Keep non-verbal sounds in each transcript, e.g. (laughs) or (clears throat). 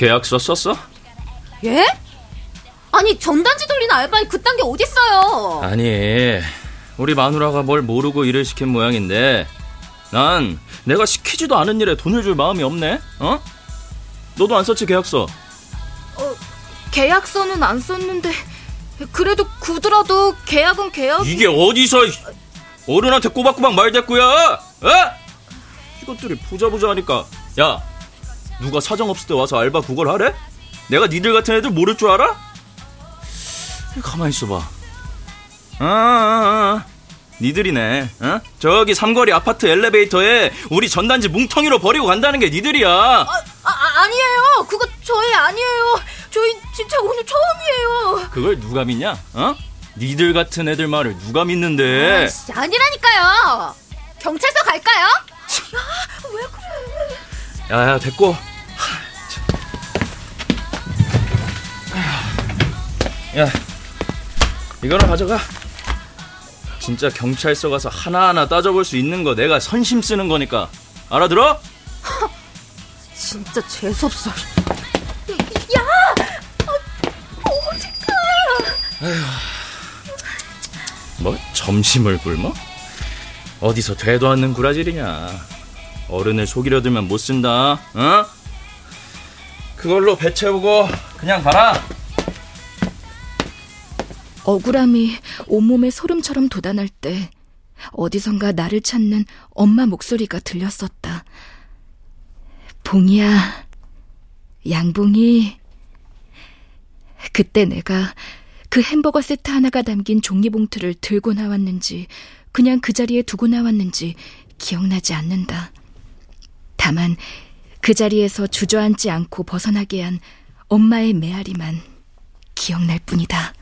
계약서 썼어? 예? 아니 전단지 돌리는 알바니 그딴 게 어딨어요? 아니 우리 마누라가 뭘 모르고 일을 시킨 모양인데 난 내가 시키지도 않은 일에 돈을 줄 마음이 없네. 어? 너도 안 썼지 계약서? 어, 계약서는 안 썼는데 그래도 굳더라도 계약은 계약. 이게 어디서 어른한테 꼬박꼬박 말대꾸야? 어? 이것들이 부자부자 하니까 야 누가 사정 없을 때 와서 알바 그걸 하래? 내가 니들 같은 애들 모를 줄 알아? 가만히 있어봐. 아, 아, 아. 니들이네. 어? 저기 삼거리 아파트 엘리베이터에 우리 전단지 뭉텅이로 버리고 간다는 게 니들이야. 아, 아 아니에요. 그거 저희 아니에요. 저희 진짜 오늘 처음이에요. 그걸 누가 믿냐? 어? 니들 같은 애들 말을 누가 믿는데? 아이씨, 아니라니까요. 경찰서 갈까요? 야, 왜 그래? 야야 됐고. 야, 이거는 가져가. 진짜 경찰서 가서 하나하나 따져볼 수 있는 거 내가 선심 쓰는 거니까. 알아들어? (laughs) 진짜 재수없어. 야! 어, 어떡해! 뭐? 점심을 굶어? 어디서 되도 않는 구라질이냐. 어른을 속이려 들면 못 쓴다. 어? 그걸로 배 채우고 그냥 가라. 억울함이 온몸에 소름처럼 돋아날 때 어디선가 나를 찾는 엄마 목소리가 들렸었다. 봉이야, 양봉이. 그때 내가 그 햄버거 세트 하나가 담긴 종이봉투를 들고 나왔는지 그냥 그 자리에 두고 나왔는지 기억나지 않는다. 다만 그 자리에서 주저앉지 않고 벗어나게 한 엄마의 메아리만 기억날 뿐이다.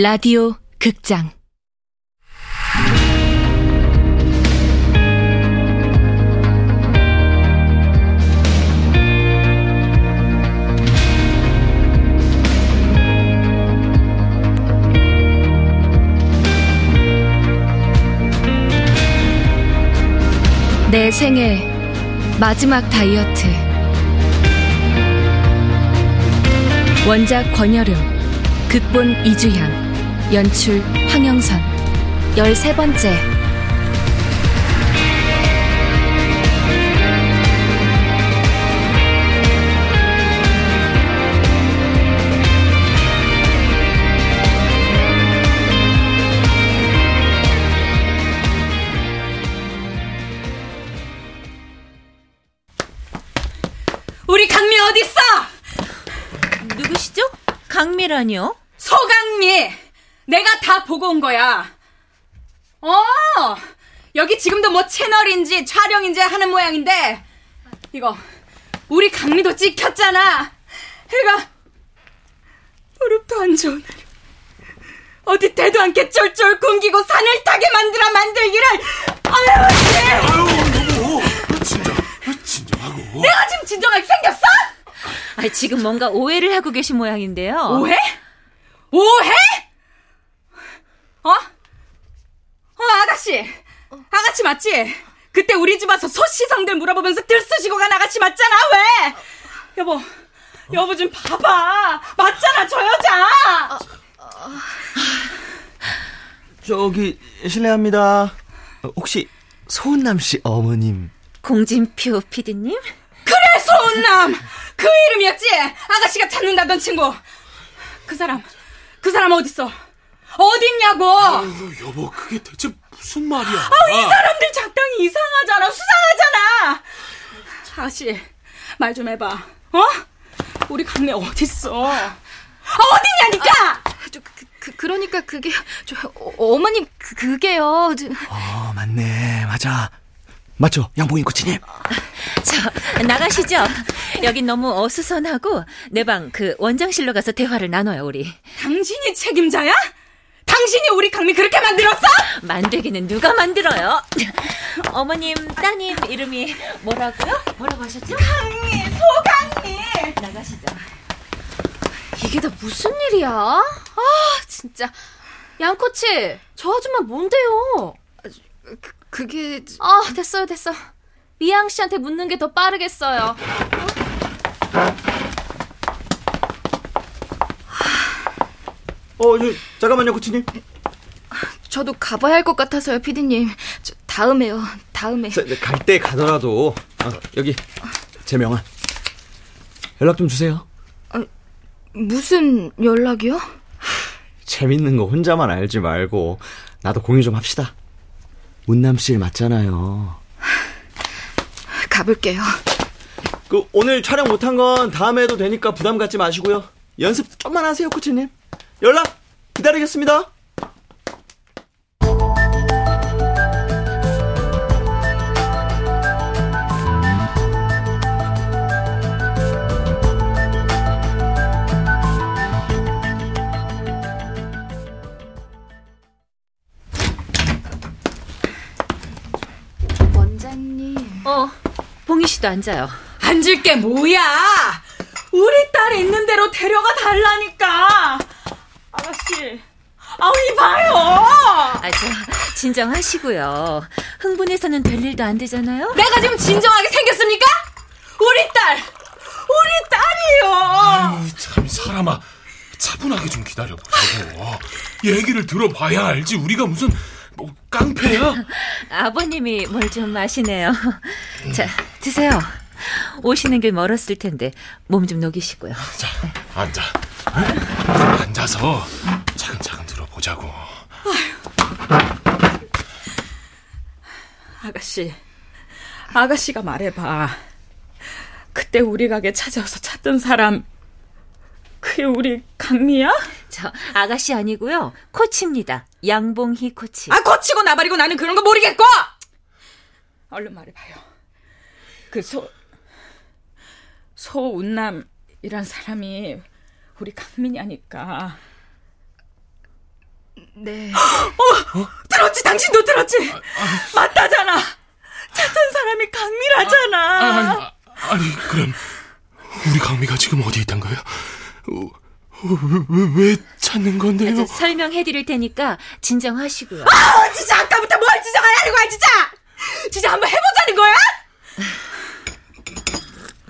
라디오 극장 내 생애 마지막 다이어트. 원작 권여름 극본 이주향 연출 황영선. 열세 번째 강미라니요? 소강미! 내가 다 보고 온 거야. 어! 여기 지금도 뭐 채널인지 촬영인지 하는 모양인데, 이거, 우리 강미도 찍혔잖아. 해가, 무릎도 안 좋은 어디 대도 않게 쫄쫄 굶기고 산을 타게 만들어 만들기를, 아유, 씨! 아유, 너무, 진정, 진정하고. 내가 지금 진정하게 생겼어? 아, 지금 뭔가 오해를 하고 계신 모양인데요. 오해? 오해? 어? 어, 아가씨. 아가씨 맞지? 그때 우리 집 와서 소시성들 물어보면서 들쑤시고 간 아가씨 맞잖아, 왜? 여보, 여보 좀 봐봐. 맞잖아, 저 여자! 저기 실례합니다. 혹시 소은남 씨 어머님? 공진표 PD님? 소은남! 그 이름이었지? 아가씨가 찾는다던 친구. 그 사람, 그 사람 어딨어? 어딨냐고! 아유, 여보, 그게 대체 무슨 말이야? 아, 이 사람들 작당이 이상하잖아, 수상하잖아! 아가씨, 말 좀 해봐. 어? 우리 강매 어딨어? 어디냐니까! 저, 그, 그, 그러니까 그게 저 어, 어머님 그, 그게요. 저, 어 맞네 맞아 맞죠 양봉이 코치님? (laughs) 저, 나가시죠. 여긴 너무 어수선하고, 내 방 그 원장실로 가서 대화를 나눠요, 우리. 당신이 책임자야? 당신이 우리 강미 그렇게 만들었어? 만들기는 누가 만들어요? 어머님, 따님 이름이 뭐라고요? 뭐라고 하셨죠? 강미, 소강미! 나가시죠. 이게 다 무슨 일이야? 아, 진짜. 양코치, 저 아줌마 뭔데요? 그, 그게 아, 됐어요, 됐어. 미양 씨한테 묻는 게 더 빠르겠어요. 어, 저, 잠깐만요, 코치님. 저도 가봐야 할 것 같아서요, 피디님. 저, 다음에요. 다음에. 갈 때 가더라도 어, 여기 제 명함. 연락 좀 주세요. 무슨 연락이요? 재밌는 거 혼자만 알지 말고 나도 공유 좀 합시다. 운남 씨일 맞잖아요. (sighs) 가볼게요. 그 오늘 촬영 못한 건 다음에 해도 되니까 부담 갖지 마시고요. 연습 좀만 하세요, 코치님. 연락 기다리겠습니다. 씨도 앉아요. 앉을 게 뭐야? 우리 딸 있는 대로 데려가 달라니까. 아가씨, 아우 이봐요. 아, 저, 진정하시고요. 흥분해서는 될 일도 안 되잖아요? 내가 지금 진정하게 생겼습니까? 우리 딸, 우리 딸이요. 아유, 참 사람아 차분하게 좀 기다려보자고. 얘기를 들어봐야 알지. 우리가 무슨 뭐 깡패야? (laughs) 아버님이 뭘 좀 마시네요. (laughs) 자, 드세요. 오시는 길 멀었을 텐데 몸 좀 녹이시고요. 자, 앉아. 앉아서 차근차근 들어보자고. 아가씨, 아가씨가 말해봐. 그때 우리 가게 찾아와서 찾던 사람, 그게 우리 강미야? 저 아가씨 아니고요. 코치입니다. 양봉희 코치. 아, 거치고 나발이고 나는 그런 거 모르겠고! 얼른 말해봐요. 그 소, 소운남이란 사람이 우리 강민이 하니까. 네. 들었지? 당신도 들었지? 맞다잖아! 찾던 사람이 강미라잖아! 아니, 아, 아니 그럼 우리 강미가 지금 어디 있단 거예요? 어, 왜, 왜 찾는 건데요? 저 설명해 드릴 테니까 진정하시고요. 아, 진짜 아까부터 뭘 지정하려는 거야, 진짜! 진짜 한번 해보자는 거야?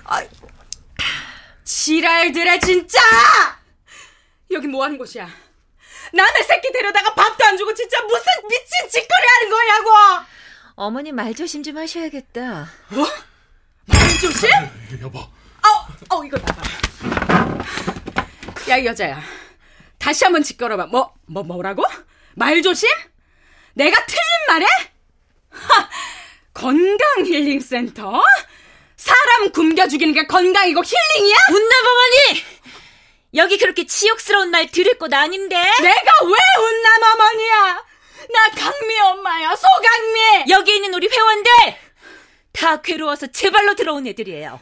아, 지랄들아, 진짜! 여기 뭐 하는 곳이야? 남의 새끼 데려다가 밥도 안 주고 진짜 무슨 미친 짓거리 하는 거냐고! 어머니 말 조심 좀 하셔야겠다. 말조심? 여보, 어, 어, 이거 봐봐. 야, 이 여자야. 다시 한번 짓걸어봐. 뭐, 뭐, 뭐라고? 말조심? 내가 틀린 말해? 하, 건강 힐링 센터? 사람 굶겨 죽이는 게 건강이고 힐링이야? 운남 어머니! 여기 그렇게 치욕스러운 말 들을 곳 아닌데? 내가 왜 운남 어머니야? 나 강미 엄마야, 소강미! 여기 있는 우리 회원들! 다 괴로워서 제 발로 들어온 애들이에요.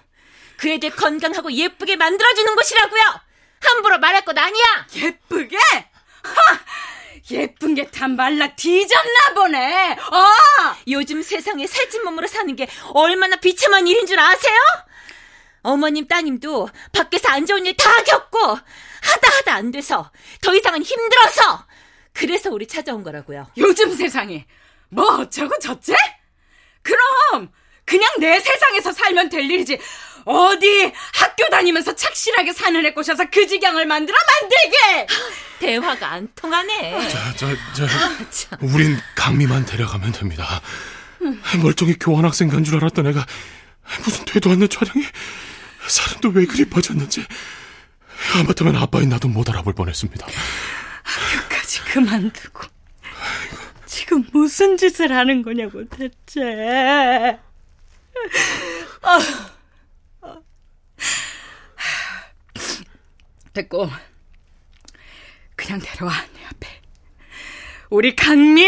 그 애들 건강하고 예쁘게 만들어주는 곳이라고요! 함부로 말할 것 아니야! 예쁘게? 하! 예쁜 게 다 말라 뒤졌나 보네. 어! 요즘 세상에 살찐 몸으로 사는 게 얼마나 비참한 일인 줄 아세요? 어머님 따님도 밖에서 안 좋은 일 다 겪고 하다 하다 안 돼서 더 이상은 힘들어서 그래서 우리 찾아온 거라고요. 요즘 세상에 뭐 어쩌고 저째? 그럼 그냥 내 세상에서 살면 될 일이지. 어디 학교 다니면서 착실하게 사는 애 꼬셔서 그 지경을 만들어 만들게. 대화가 안 통하네. 자, 저, 저, 우린 강미만 데려가면 됩니다. 멀쩡히 교환학생 간 줄 알았던 애가 무슨 되도 않는 촬영에 사람도 왜 그리 빠졌는지 하마터면 아빠인 나도 못 알아볼 뻔했습니다. 학교까지 그만두고 지금 무슨 짓을 하는 거냐고 대체. 아, 아. 됐고 그냥 데려와 내 앞에 우리 강미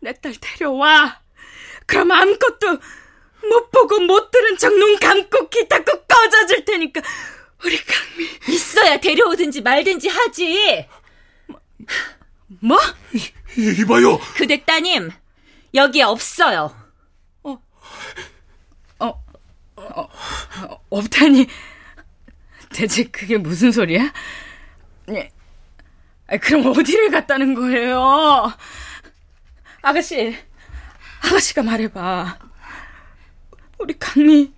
내 딸 데려와 그럼 아무것도 못 보고 못 들은 척 눈 감고 귀 닫고 꺼져줄 테니까 우리 강미 있어야 데려오든지 말든지 하지. 뭐? 이, 이봐요! 그대 따님 여기에 없어요. 없다니 대체 그게 무슨 소리야? 네. 그럼 어디를 갔다는 거예요? 아가씨, 아가씨가 말해봐. 우리 강미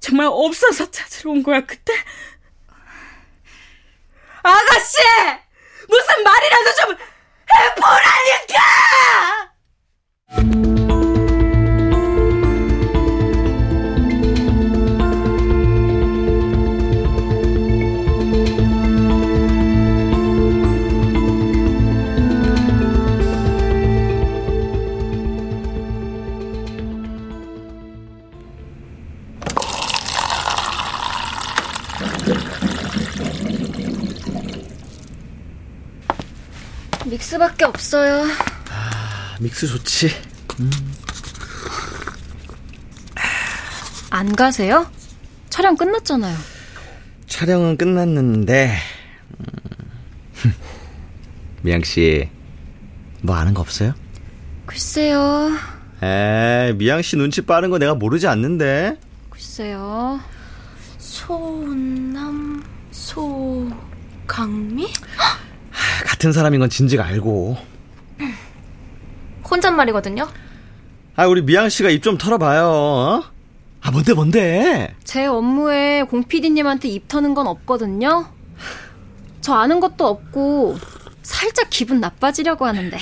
정말 없어서 찾으러 온 거야 그때? 아가씨! 무슨 말이라도 좀 해보라니까! 믹스밖에 없어요. 믹스 좋지. 안 가세요? 촬영 끝났잖아요. 촬영은 끝났는데 음. (laughs) 미양 씨, 뭐 아는 거 없어요? 글쎄요. 에, 미양 씨 눈치 빠른 거 내가 모르지 않는데. 글쎄요. 소남 소강미? 같은 사람인 건 진즉 알고. 혼잣말이거든요. 아, 우리 미양 씨가 입 좀 털어봐요. 어? 아, 뭔데, 뭔데? 제 업무에 공 PD님한테 입 터는 건 없거든요. 저 아는 것도 없고 살짝 기분 나빠지려고 하는데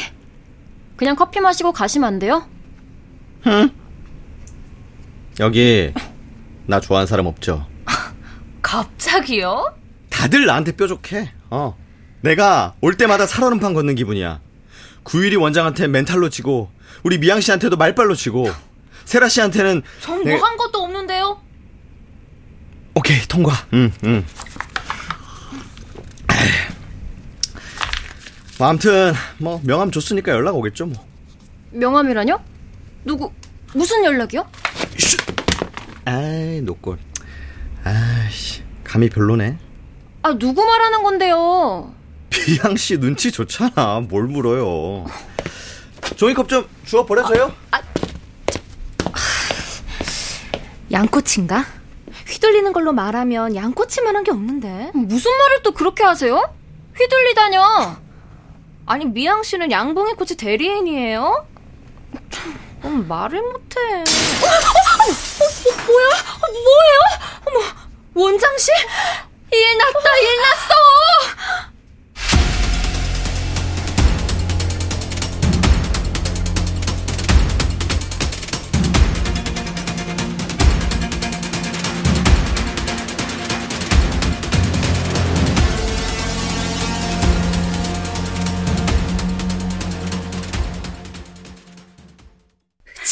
그냥 커피 마시고 가시면 안 돼요? 여기 나 좋아하는 사람 없죠? (laughs) 갑자기요? 다들 나한테 뾰족해. 어. 내가 올 때마다 살얼음판 걷는 기분이야. 구일이 원장한테 멘탈로 치고 우리 미양 씨한테도 말빨로 치고 세라 씨한테는 전 뭐 한 것도 없는데요. 오케이 통과. 응 응. 뭐 아무튼 뭐 명함 줬으니까 연락 오겠죠 뭐. 명함이라뇨? 누구 무슨 연락이요? 아이 노골. 아이씨 감이 별로네. 아 누구 말하는 건데요? 미양 씨 눈치 좋잖아. 뭘 물어요. 종이컵 좀 주워 버려줘요. 양꼬치인가? 휘둘리는 걸로 말하면 양꼬치만한 게 없는데. 무슨 말을 또 그렇게 하세요? 휘둘리다뇨. 아니 미양 씨는 양봉이 코치 대리인이에요? 참, 음, 말을 못해. 어, 어, 뭐야? 어, 뭐예요? 어머, 원장 씨? 일 났다, 일 났어!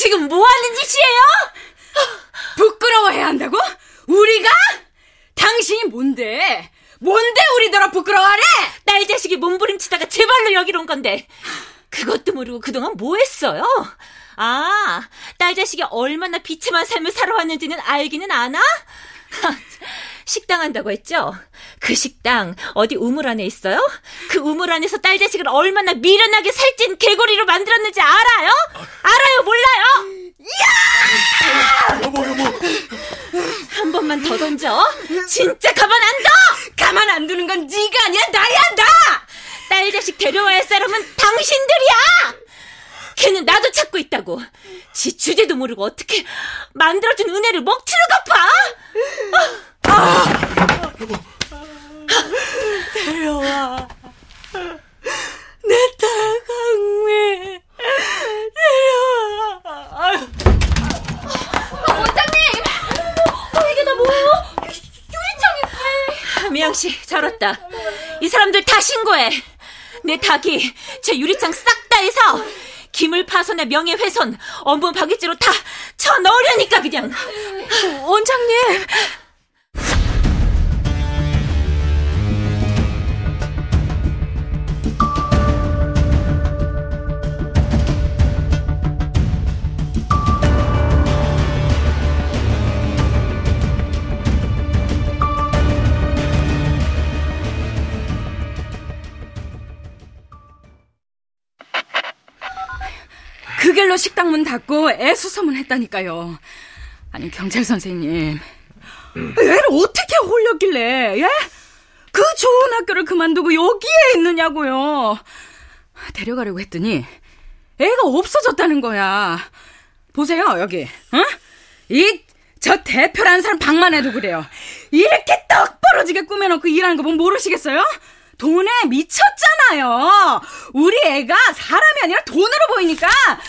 지금 뭐 하는 짓이에요? 부끄러워해야 한다고? 우리가? 당신이 뭔데? 뭔데 우리더러 부끄러워하래? 딸 자식이 몸부림치다가 제 발로 여기로 온 건데 그것도 모르고 그동안 뭐 했어요? 아, 딸 자식이 얼마나 비참한 삶을 살아왔는지는 알기는 아나? 식당 한다고 했죠? 그 식당 어디 우물 안에 있어요? 그 우물 안에서 딸 자식을 얼마나 미련하게 살찐 개구리로 만들었는지 알아요? 알아요, 몰라요? 한 번만 더 던져. 진짜 가만 안 둬! 가만 안 두는 건 네가 아니야 나야 나! 딸 자식 데려와야 할 사람은 당신들이야! 걔는 나도 찾고 있다고. 지 주제도 모르고 어떻게 만들어준 은혜를 먹튀로 갚아? 내딸 강미 내려와 원장님! 어, 이게 다 뭐예요? 유리창이 미양 씨, 잘 왔다. 이 사람들 다 신고해. 내 닭이 제 유리창 싹 다 해서 기물 파손에 명예훼손, 업무 방해죄로 다 쳐 넣으려니까 그냥. 원장님! 그 길로 식당 문 닫고 애수소문 했다니까요. 아니 경찰 선생님 애를 어떻게 홀렸길래, 예? 그 좋은 학교를 그만두고 여기에 있느냐고요. 데려가려고 했더니 애가 없어졌다는 거야. 보세요, 여기. 어? 이, 저 대표라는 사람 방만 해도 그래요. 이렇게 떡 벌어지게 꾸며놓고 일하는 거 보면 모르시겠어요? 돈에 미쳤잖아요. 우리 애가 사람이 아니라 돈으로 보이니까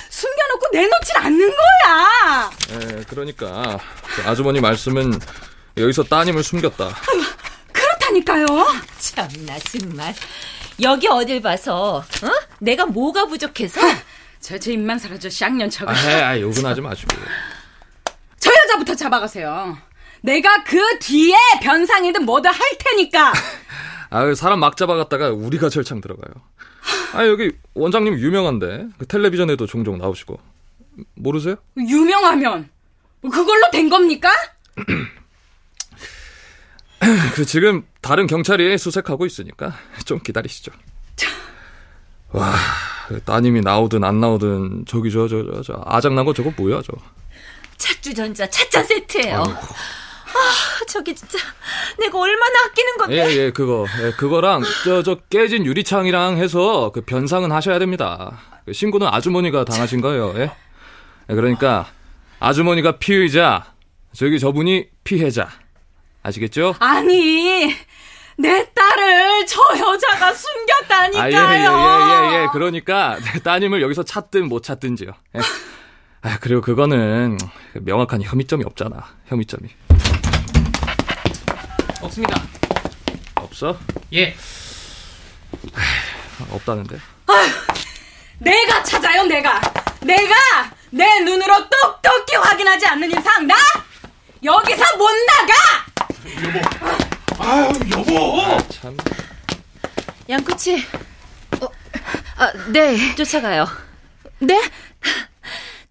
숨겨놓고 내놓질 않는 거야. 예, 그러니까 그 아주머니 말씀은 여기서 따님을 숨겼다. 그렇다니까요. 참나 정말. 여기 어딜 봐서 어? 내가 뭐가 부족해서? 저, 제 입만 사라져, 쌍년 척을. 아, 아, 욕은 하지 마시고. 저 여자부터 잡아가세요. 내가 그 뒤에 변상이든 뭐든 할 테니까. 아, 사람 막 잡아갔다가 우리가 절창 들어가요. 아, 여기 원장님 유명한데 그 텔레비전에도 종종 나오시고 모르세요? 유명하면 그걸로 된 겁니까? (clears throat) 그 지금 다른 경찰이 수색하고 있으니까 좀 기다리시죠. 와, 그 따님이 나오든 안 나오든 저기 저 저저저 아작난 거 저거 뭐야 저? 찻주전자 찻잔 세트예요. 아, 저기 진짜 내가 얼마나 아끼는 건데. 예, 예, 그거. 예, 그거랑 저 저 깨진 유리창이랑 해서 그 변상은 하셔야 됩니다. 그 신고는 아주머니가 당하신 거예요. 예? 예, 그러니까 아주머니가 피의자, 저기 저분이 피해자. 아시겠죠? 아니, 내 딸을 저 여자가 숨겼다니까요. 아, 예, 예, 예, 예, 예. 그러니까 따님을 여기서 찾든 못 찾든지요. 예. 아, 그리고 그거는 명확한 혐의점이 없잖아. 혐의점이. 없습니다. 없어? 예. 없다는데. 내가 찾아요, 내가. 내가 내 눈으로 똑똑히 확인하지 않는 이상 나 여기서 못 나가. 아유, 여보! 참. 양꼬치 아, 네. 쫓아가요. 네?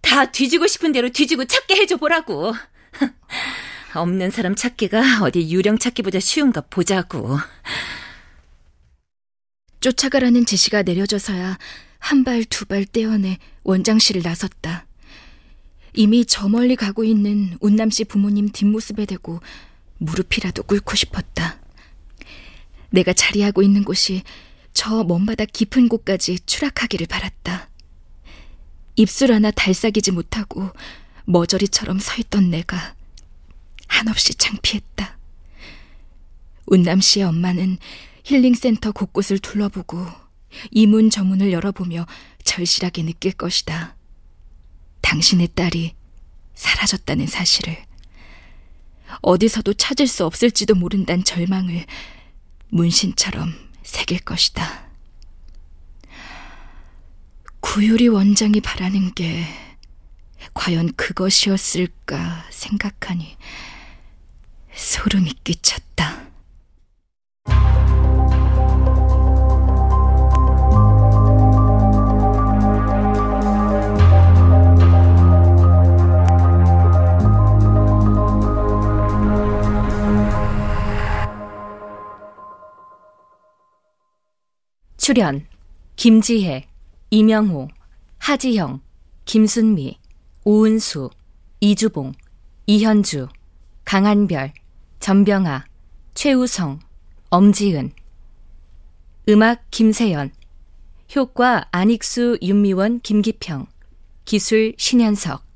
다 뒤지고 싶은 대로 뒤지고 찾게 해줘 보라고. 없는 사람 찾기가 어디 유령 찾기보다 쉬운가 보자고. 쫓아가라는 지시가 내려져서야 한 발 두 발 떼어내 원장실을 나섰다. 이미 저 멀리 가고 있는 운남 씨 부모님 뒷모습에 대고 무릎이라도 꿇고 싶었다. 내가 자리하고 있는 곳이 저 먼바닥 깊은 곳까지 추락하기를 바랐다. 입술 하나 달싹이지 못하고 머저리처럼 서 있던 내가 한없이 창피했다. 운남 씨의 엄마는 힐링센터 곳곳을 둘러보고 이문 저문을 열어보며 절실하게 느낄 것이다. 당신의 딸이 사라졌다는 사실을. 어디서도 찾을 수 없을지도 모른다는 절망을 문신처럼 새길 것이다. 구유리 원장이 바라는 게 과연 그것이었을까 생각하니 소름이 끼쳤다. 출연 김지혜, 이명호, 하지영, 김순미, 오은수, 이주봉, 이현주, 강한별, 전병아, 최우성, 엄지은. 음악 김세연. 효과 안익수, 윤미원, 김기평. 기술 신현석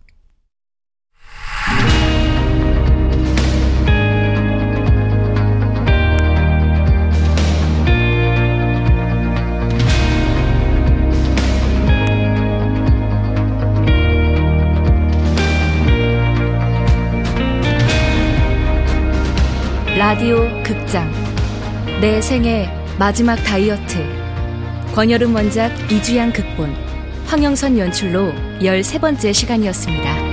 라디오 극장. 내 생애 마지막 다이어트. 권여름 원작 이주양 극본. 황영선 연출로 13번째 시간이었습니다.